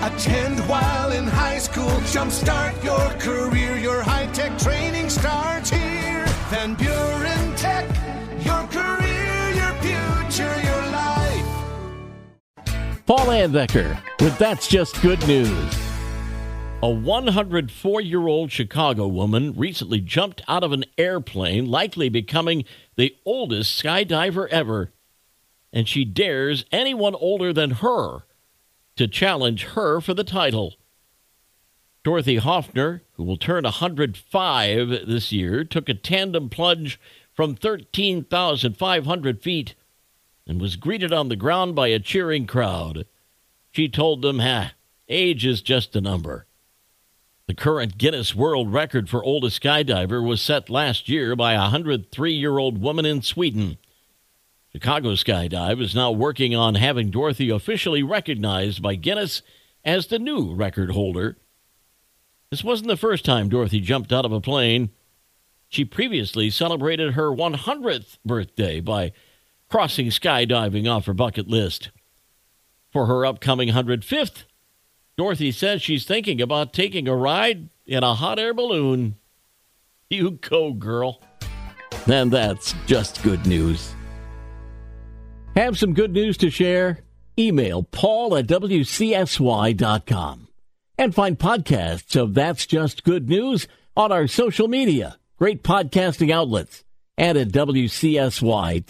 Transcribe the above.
Attend while in high school. Jumpstart your career. Your high tech training starts here. Van Buren Tech. Your career, your future, your life. Paul Anbecker with That's Just Good News. A 104 year old Chicago woman recently jumped out of an airplane, likely becoming the oldest skydiver ever. And she dares anyone older than her to challenge her for the title. Dorothy Hoffner, who will turn 105 this year, took a tandem plunge from 13,500 feet and was greeted on the ground by a cheering crowd. She told them, ha, age is just a number. The current Guinness World Record for oldest skydiver was set last year by a 103 year old woman in Sweden. Chicago Skydive is now working on having Dorothy officially recognized by Guinness as the new record holder. This wasn't the first time Dorothy jumped out of a plane. She previously celebrated her 100th birthday by crossing skydiving off her bucket list. For her upcoming 105th, Dorothy says she's thinking about taking a ride in a hot air balloon. You go, girl. And that's just good news. Have some good news to share? Email paul at wcsy.com and find podcasts of That's Just Good News on our social media, great podcasting outlets, and at wcsy.com.